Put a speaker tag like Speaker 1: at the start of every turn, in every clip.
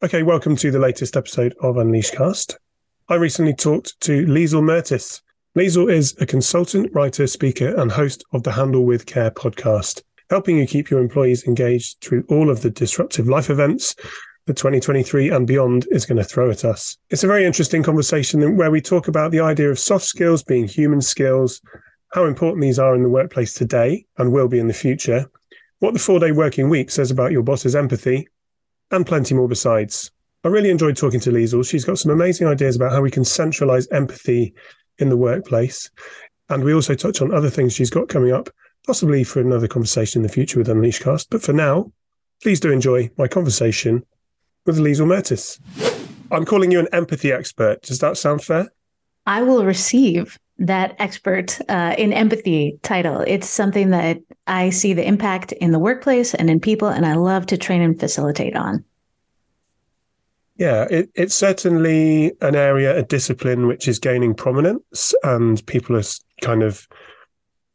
Speaker 1: Okay, welcome to the latest episode of Unleash Cast. I recently talked to Liesel Mertes. Liesel is a consultant, writer, speaker, and host of the Handle with Care podcast, helping you keep your employees engaged through all of the disruptive life events that 2023 and beyond is going to throw at us. It's a very interesting conversation where we talk about the idea of soft skills being human skills, how important these are in the workplace today and will be in the future, what the four day working week says about your boss's empathy, and plenty more besides. I really enjoyed talking to Liesel. She's got some amazing ideas about how we can centralize empathy in the workplace. And we also touch on other things she's got coming up, possibly for another conversation in the future with Unleashcast. But for now, please do enjoy my conversation with Liesel Mertes. I'm calling you an empathy expert. Does that sound fair?
Speaker 2: I will receive that expert uh, in empathy title. It's something that I see the impact in the workplace and in people, and I love to train and facilitate on.
Speaker 1: Yeah, it, it's certainly an area, a discipline which is gaining prominence, and people are kind of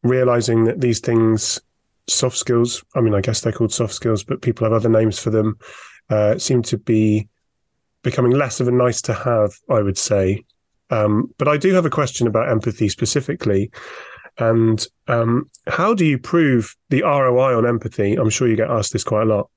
Speaker 1: realizing that these things, soft skills, I mean, I guess they're called soft skills, but people have other names for them, uh, seem to be becoming less of a nice to have, I would say. Um, but I do have a question about empathy specifically. And um, how do you prove the ROI on empathy? I'm sure you get asked this quite a lot.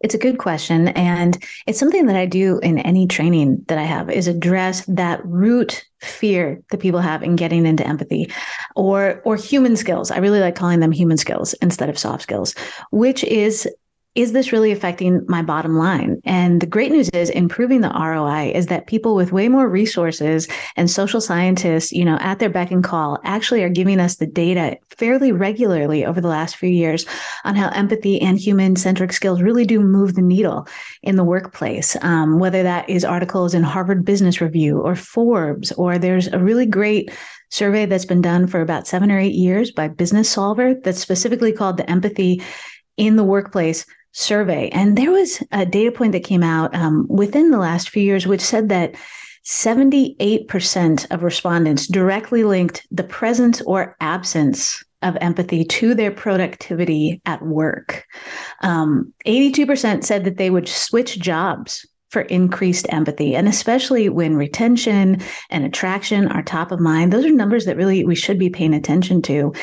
Speaker 2: It's a good question. And it's something that I do in any training that I have is address that root fear that people have in getting into empathy or or human skills. I really like calling them human skills instead of soft skills, which is is this really affecting my bottom line? And the great news is improving the ROI is that people with way more resources and social scientists, you know, at their beck and call actually are giving us the data fairly regularly over the last few years on how empathy and human centric skills really do move the needle in the workplace. Um, whether that is articles in Harvard Business Review or Forbes, or there's a really great survey that's been done for about seven or eight years by Businessolver that's specifically called the empathy in the workplace survey. And there was a data point that came out um, within the last few years, which said that 78% of respondents directly linked the presence or absence of empathy to their productivity at work. Um, 82% said that they would switch jobs for increased empathy. And especially when retention and attraction are top of mind, those are numbers that really we should be paying attention to.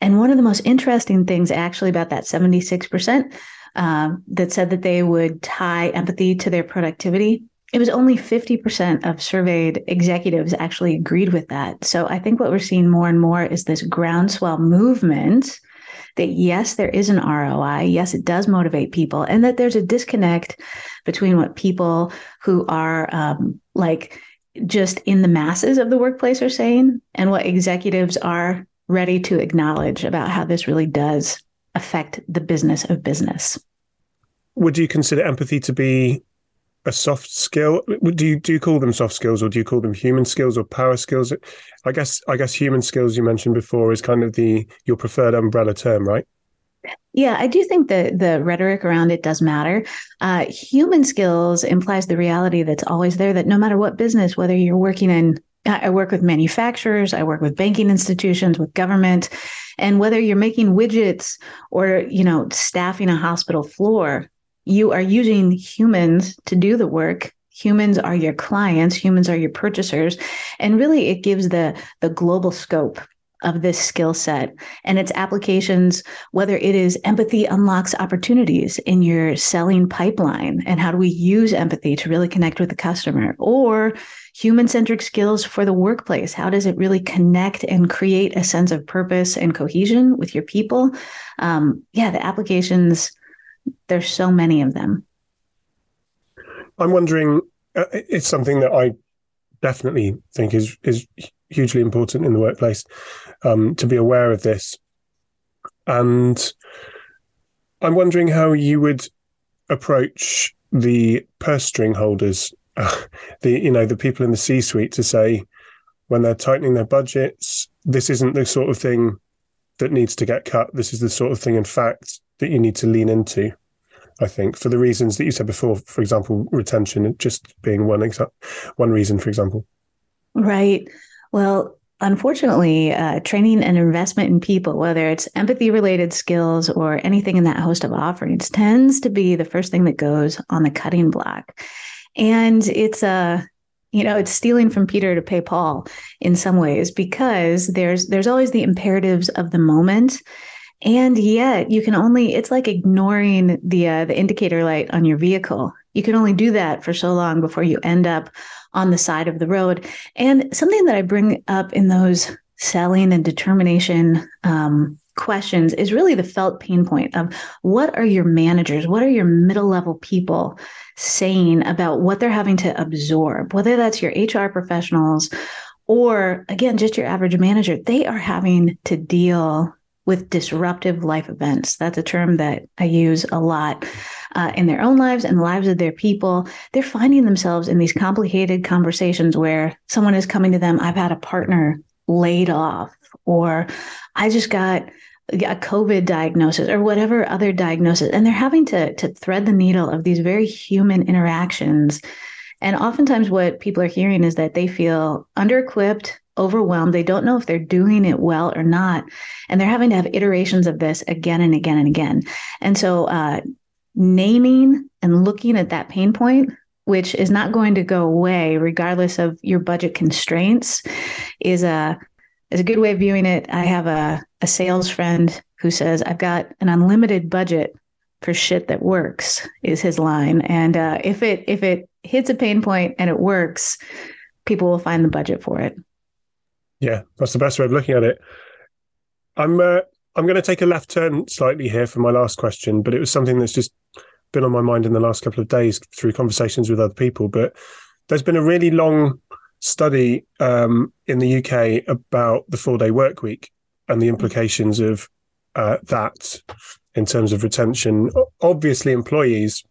Speaker 2: And one of the most interesting things actually about that 76% uh, that said that they would tie empathy to their productivity. It was only 50% of surveyed executives actually agreed with that. So I think what we're seeing more and more is this groundswell movement that yes, there is an ROI. Yes, it does motivate people, and that there's a disconnect between what people who are um, like just in the masses of the workplace are saying and what executives are ready to acknowledge about how this really does affect the business of business.
Speaker 1: Would you consider empathy to be a soft skill? Do you do you call them soft skills, or do you call them human skills or power skills? I guess I guess human skills you mentioned before is kind of the your preferred umbrella term, right?
Speaker 2: Yeah, I do think that the rhetoric around it does matter. Uh, human skills implies the reality that's always there that no matter what business, whether you're working in I work with manufacturers, I work with banking institutions, with government, and whether you're making widgets or, you know, staffing a hospital floor, you are using humans to do the work. Humans are your clients, humans are your purchasers, and really it gives the the global scope of this skill set and its applications, whether it is empathy unlocks opportunities in your selling pipeline and how do we use empathy to really connect with the customer, or human centric skills for the workplace. How does it really connect and create a sense of purpose and cohesion with your people? Um, yeah, the applications, there's so many of them.
Speaker 1: I'm wondering, uh, it's something that I definitely think is is hugely important in the workplace um, to be aware of this. And I'm wondering how you would approach the purse string holders the you know the people in the C-suite to say when they're tightening their budgets, this isn't the sort of thing that needs to get cut. This is the sort of thing, in fact, that you need to lean into. I think for the reasons that you said before, for example, retention just being one exa- one reason, for example.
Speaker 2: Right. Well, unfortunately, uh, training and investment in people, whether it's empathy related skills or anything in that host of offerings, tends to be the first thing that goes on the cutting block. And it's a uh, you know it's stealing from peter to pay paul in some ways because there's there's always the imperatives of the moment and yet you can only it's like ignoring the uh, the indicator light on your vehicle you can only do that for so long before you end up on the side of the road. And something that I bring up in those selling and determination um, questions is really the felt pain point of what are your managers, what are your middle level people saying about what they're having to absorb, whether that's your HR professionals or again, just your average manager, they are having to deal with disruptive life events. That's a term that I use a lot uh, in their own lives and the lives of their people. They're finding themselves in these complicated conversations where someone is coming to them, I've had a partner laid off, or I just got a COVID diagnosis or whatever other diagnosis. And they're having to, to thread the needle of these very human interactions. And oftentimes, what people are hearing is that they feel under equipped, overwhelmed. They don't know if they're doing it well or not. And they're having to have iterations of this again and again and again. And so, uh, naming and looking at that pain point, which is not going to go away regardless of your budget constraints, is a is a good way of viewing it. I have a, a sales friend who says, I've got an unlimited budget for shit that works, is his line. And uh, if it if it hits a pain point and it works, people will find the budget for it.
Speaker 1: Yeah, that's the best way of looking at it. I'm uh, I'm going to take a left turn slightly here for my last question, but it was something that's just been on my mind in the last couple of days through conversations with other people. But there's been a really long study um, in the UK about the four day work week and the implications of uh, that in terms of retention. Obviously, employees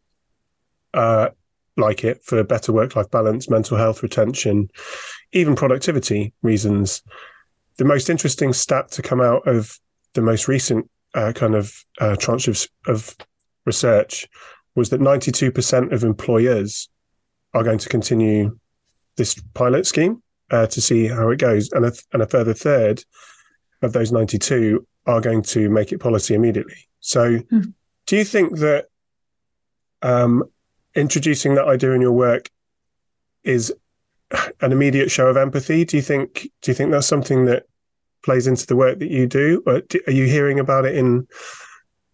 Speaker 1: uh, like it for better work life balance, mental health retention even productivity reasons. The most interesting stat to come out of the most recent uh, kind of uh, tranche of, of research was that 92% of employers are going to continue this pilot scheme uh, to see how it goes. And a, and a further third of those 92 are going to make it policy immediately. So, mm. do you think that um, introducing that idea in your work is an immediate show of empathy. Do you think? Do you think that's something that plays into the work that you do? Or do, are you hearing about it in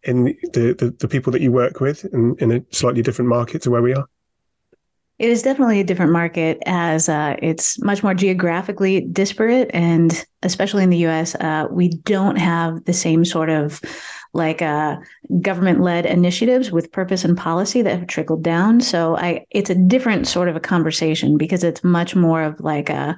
Speaker 1: in the, the, the people that you work with in, in a slightly different market to where we are?
Speaker 2: It is definitely a different market as uh, it's much more geographically disparate. And especially in the US, uh, we don't have the same sort of like uh, government led initiatives with purpose and policy that have trickled down. So I, it's a different sort of a conversation because it's much more of like a,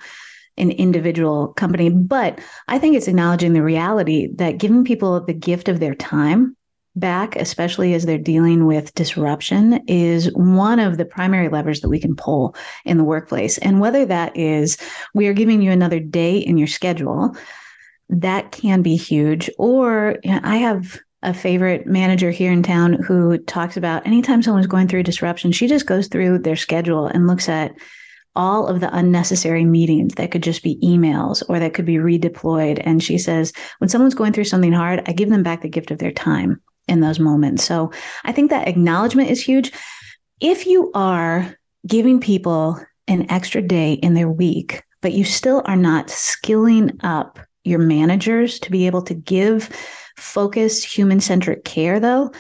Speaker 2: an individual company. But I think it's acknowledging the reality that giving people the gift of their time back, especially as they're dealing with disruption, is one of the primary levers that we can pull in the workplace. And whether that is we are giving you another day in your schedule, that can be huge. Or you know, I have a favorite manager here in town who talks about anytime someone's going through disruption, she just goes through their schedule and looks at all of the unnecessary meetings that could just be emails or that could be redeployed. And she says, when someone's going through something hard, I give them back the gift of their time in those moments. So I think that acknowledgement is huge. If you are giving people an extra day in their week, but you still are not skilling up your managers to be able to give focused, human centric care, though,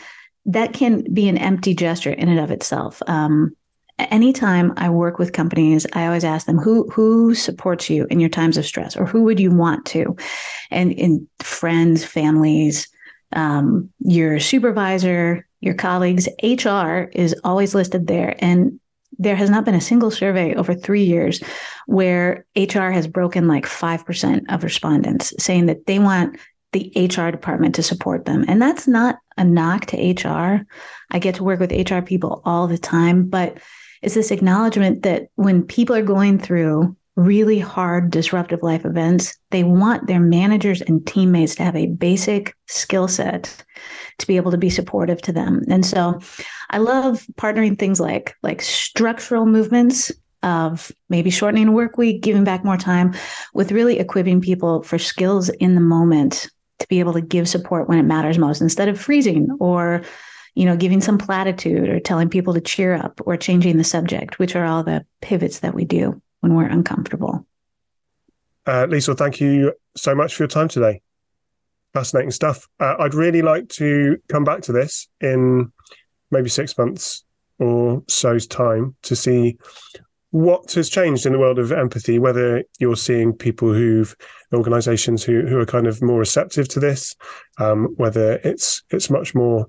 Speaker 2: that can be an empty gesture in and of itself. Um, anytime I work with companies, I always ask them who who supports you in your times of stress, or who would you want to, and in friends, families, um, your supervisor, your colleagues, HR is always listed there, and there has not been a single survey over three years where HR has broken like 5% of respondents saying that they want the HR department to support them. And that's not a knock to HR. I get to work with HR people all the time, but it's this acknowledgement that when people are going through really hard, disruptive life events, they want their managers and teammates to have a basic skill set to be able to be supportive to them. And so I love partnering things like like structural movements of maybe shortening work week, giving back more time, with really equipping people for skills in the moment to be able to give support when it matters most instead of freezing or you know giving some platitude or telling people to cheer up or changing the subject which are all the pivots that we do when we're uncomfortable.
Speaker 1: Uh, Liesel thank you so much for your time today. Fascinating stuff. Uh, i'd really like to come back to this in maybe six months or so's time to see what has changed in the world of empathy whether you're seeing people who've organizations who, who are kind of more receptive to this um, whether it's it's much more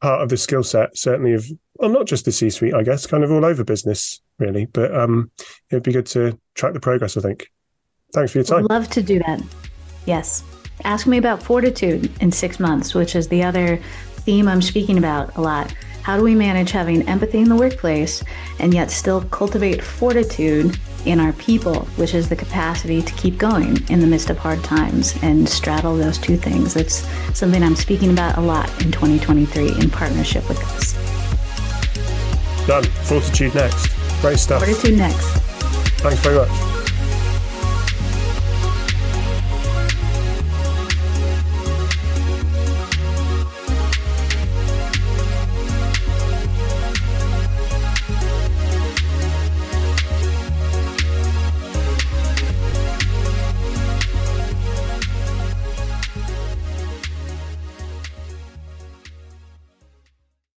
Speaker 1: part of the skill set certainly of well not just the c suite i guess kind of all over business really. But um, it'd be good to track the progress i think. Thanks for your time.
Speaker 2: I'd love to do that. Yes. Ask me about fortitude in six months which is the other theme i'm speaking about a lot how do we manage having empathy in the workplace and yet still cultivate fortitude in our people, which is the capacity to keep going in the midst of hard times and straddle those two things? That's something I'm speaking about a lot in 2023 in partnership with us.
Speaker 1: Done. Fortitude next. Great stuff.
Speaker 2: Fortitude next.
Speaker 1: Thanks very much.